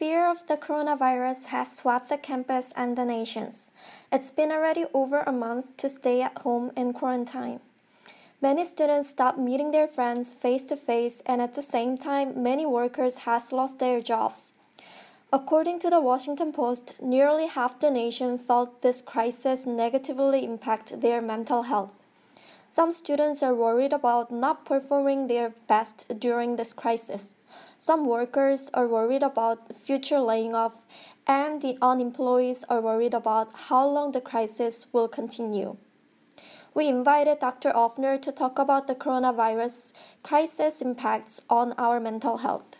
fear of the coronavirus has swept the campus and the nations. It's been already over a month to stay at home in quarantine. Many students stopped meeting their friends face to face, and at the same time, many workers has lost their jobs. According to the Washington Post, nearly half the nation felt this crisis negatively impact their mental health. Some students are worried about not performing their best during this crisis. Some workers are worried about future laying off, and the unemployed are worried about how long the crisis will continue. We invited Dr. Offner to talk about the coronavirus crisis impacts on our mental health.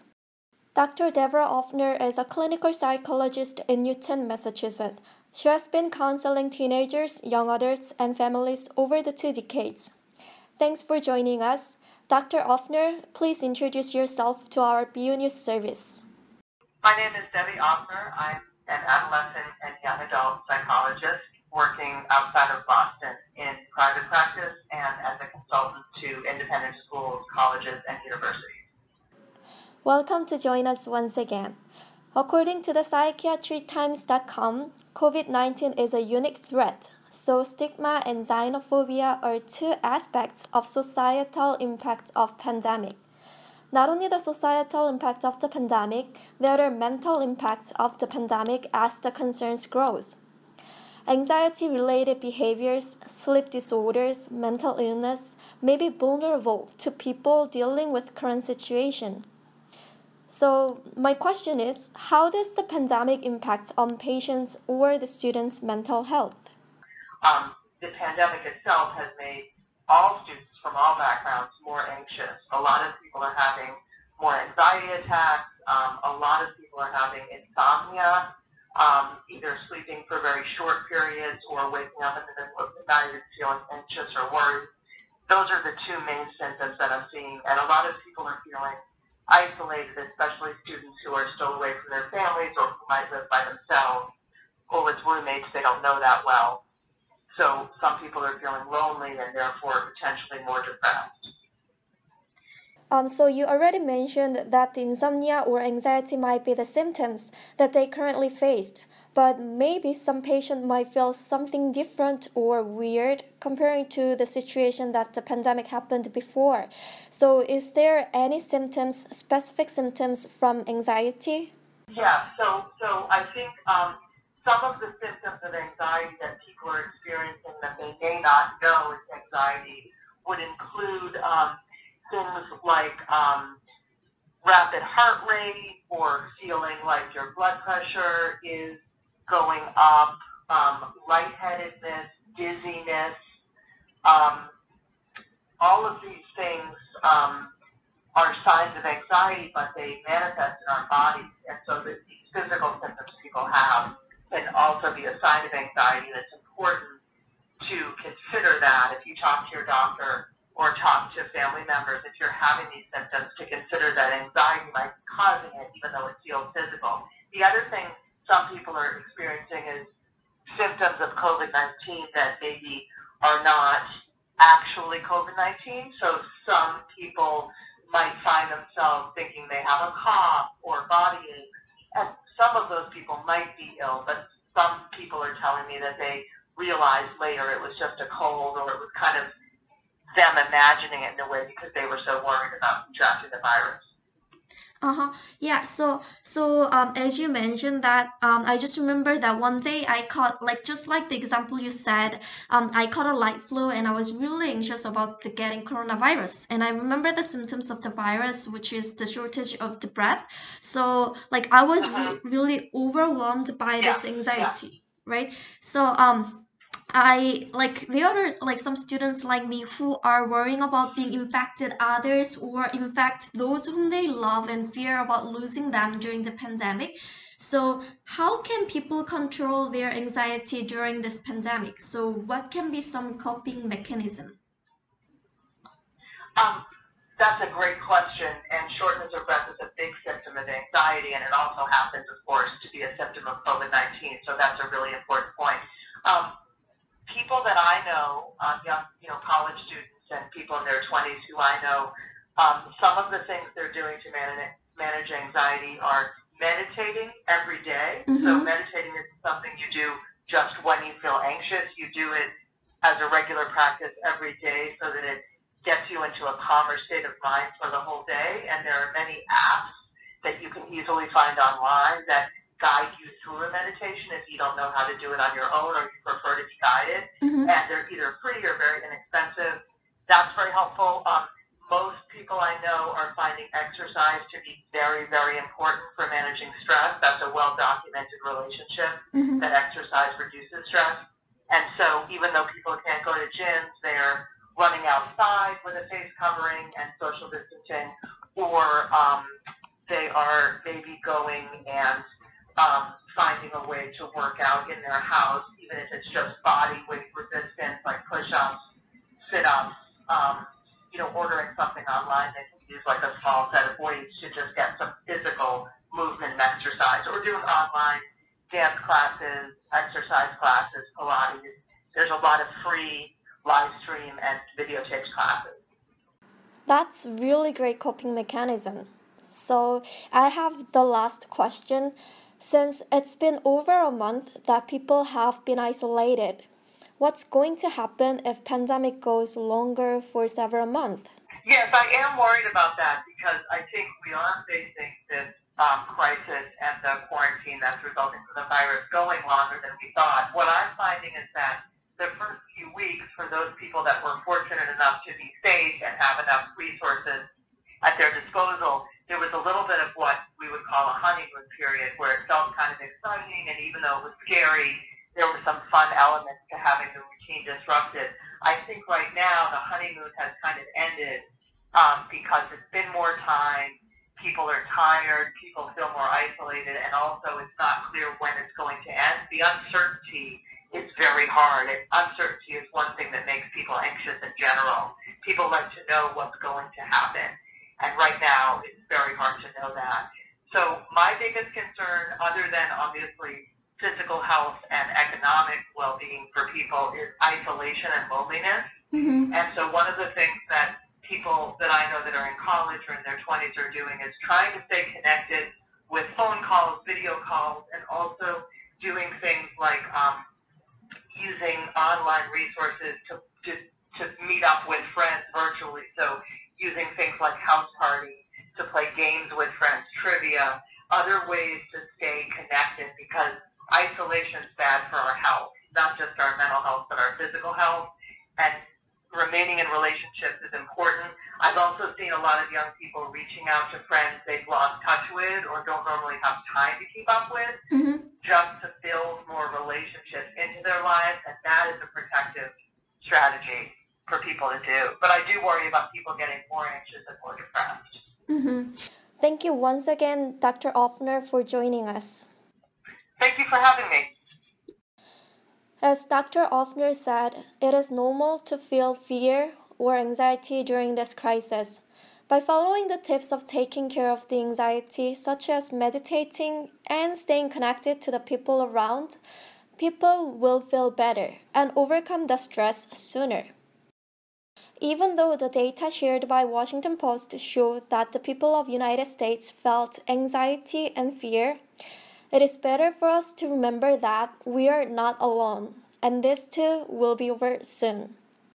Dr. Deborah Offner is a clinical psychologist in Newton, Massachusetts. She has been counseling teenagers, young adults, and families over the two decades. Thanks for joining us. Dr. Offner, please introduce yourself to our BU News service. My name is Debbie Offner. I'm an adolescent and young adult psychologist working outside of Boston in private practice and as a consultant to independent schools, colleges, and universities. Welcome to join us once again. According to the psychiatrytimes.com, COVID 19 is a unique threat so, stigma and xenophobia are two aspects of societal impact of pandemic. Not only the societal impact of the pandemic, there are mental impacts of the pandemic as the concerns grows. Anxiety related behaviors, sleep disorders, mental illness may be vulnerable to people dealing with current situation. So, my question is how does the pandemic impact on patients or the students' mental health? Um, the pandemic itself has made all students from all backgrounds more anxious. A lot of people are having more anxiety attacks. Um, a lot of people are having insomnia, um, either sleeping for very short periods or waking up in the middle of the night and feeling anxious or worried. Those are the two main symptoms that I'm seeing. And a lot of people are feeling isolated, especially students who are still away from their families or who might live by themselves or with roommates they don't know that well. So some people are feeling lonely and therefore potentially more depressed. Um, so you already mentioned that insomnia or anxiety might be the symptoms that they currently faced, but maybe some patient might feel something different or weird comparing to the situation that the pandemic happened before. So is there any symptoms, specific symptoms from anxiety? Yeah, so so I think um, some of the symptoms of anxiety that people are experiencing that they may not know is anxiety would include um, things like um, rapid heart rate or feeling like your blood pressure is going up, um, lightheadedness, dizziness. Um, all of these things um, are signs of anxiety, but they manifest in our bodies. And so the, these physical symptoms people have can also be a sign of anxiety. And it's important to consider that if you talk to your doctor or talk to family members, if you're having these symptoms, to consider that anxiety might be causing it, even though it feels physical. The other thing some people are experiencing is symptoms of COVID-19 that maybe are not actually COVID-19. So some people might find themselves thinking they have a cough or body ache, and some of those people might be ill, but some people are telling me that they realized later it was just a cold or it was kind of them imagining it in a way because they were so worried about contracting the virus. Uh-huh. Yeah, so so um as you mentioned that um I just remember that one day I caught like just like the example you said, um I caught a light flu and I was really anxious about the getting coronavirus. And I remember the symptoms of the virus, which is the shortage of the breath. So like I was Uh-huh. re- really overwhelmed by Yeah, this yeah. anxiety, right? So um I like the other like some students like me who are worrying about being infected others or in fact those whom they love and fear about losing them during the pandemic. So how can people control their anxiety during this pandemic? So what can be some coping mechanism? Um, that's a great question, and shortness of breath is a big symptom of anxiety, and it also happens, of course, to be a symptom of COVID-19. So that's a really important point. Um, people that I know, um, young, you know, college students and people in their 20s who I know, um, some of the things they're doing to manage, manage anxiety are meditating every day. Mm-hmm. So meditating is something you do just when you feel anxious. You do it as a regular practice every day so that it gets you into a calmer state of mind for the whole day. And there are many apps that you can easily find online that guide you through a meditation if you don't know how to do it on your own or you prefer to be guided. Mm-hmm. And they're either free or very inexpensive. That's very helpful. Um, most people I know are finding exercise to be very, very important for managing stress. That's a well-documented relationship mm-hmm. that exercise reduces stress. And so even though people can't go to gyms, they're running outside with a face covering and social distancing, or um, they are maybe going and um, finding a way to work out in their house, even if it's just body weight resistance, like push-ups, sit-ups. Um, you know, ordering something online, they can use like a small set of weights to just get some physical movement and exercise, or doing online dance classes, exercise classes, Pilates. There's a lot of free live stream and videotaped classes. That's really great coping mechanism. So I have the last question. Since it's been over a month that people have been isolated, what's going to happen if pandemic goes longer for several months? Yes, I am worried about that because I think we are facing this um, crisis and the quarantine that's resulting from the virus going longer than we thought. What I'm finding is that the first few weeks, for those people that were fortunate enough to be safe and have enough resources at their disposal, there was a little bit of what we would call a honeymoon period where it felt kind of exciting and even though it was scary, there were some fun elements to having the routine disrupted. I think right now the honeymoon has kind of ended um, because it's been more time, people are tired, people feel more isolated, and also it's not clear when it's going to end. The uncertainty is very hard. And uncertainty is one thing that makes people anxious in general. People like to know what's going to happen. And right now, it's very hard to know that. So my biggest concern, other than obviously physical health and economic well-being for people, is isolation and loneliness. Mm-hmm. And so one of the things that people that I know that are in college or in their 20s are doing is trying to stay connected with phone calls, video calls, and also doing things like um, using online resources to, to, to meet up with friends virtually. So using things like house party to play games with friends, trivia, other ways to stay connected because isolation is bad for our health, not just our mental health, but our physical health. And remaining in relationships is important. I've also seen a lot of young people reaching out to friends they've lost touch with or don't normally have time to keep up with mm-hmm. just to build more relationships into their lives, and that is a protective strategy for people to do. But I do worry about people getting more anxious and more depressed. Mm-hmm. Thank you once again, Dr. Offner, for joining us. Thank you for having me. As Dr. Offner said, it is normal to feel fear or anxiety during this crisis. By following the tips of taking care of the anxiety, such as meditating and staying connected to the people around, people will feel better and overcome the stress sooner. Even though the data shared by Washington Post show that the people of United States felt anxiety and fear, it is better for us to remember that we are not alone, and this too will be over soon.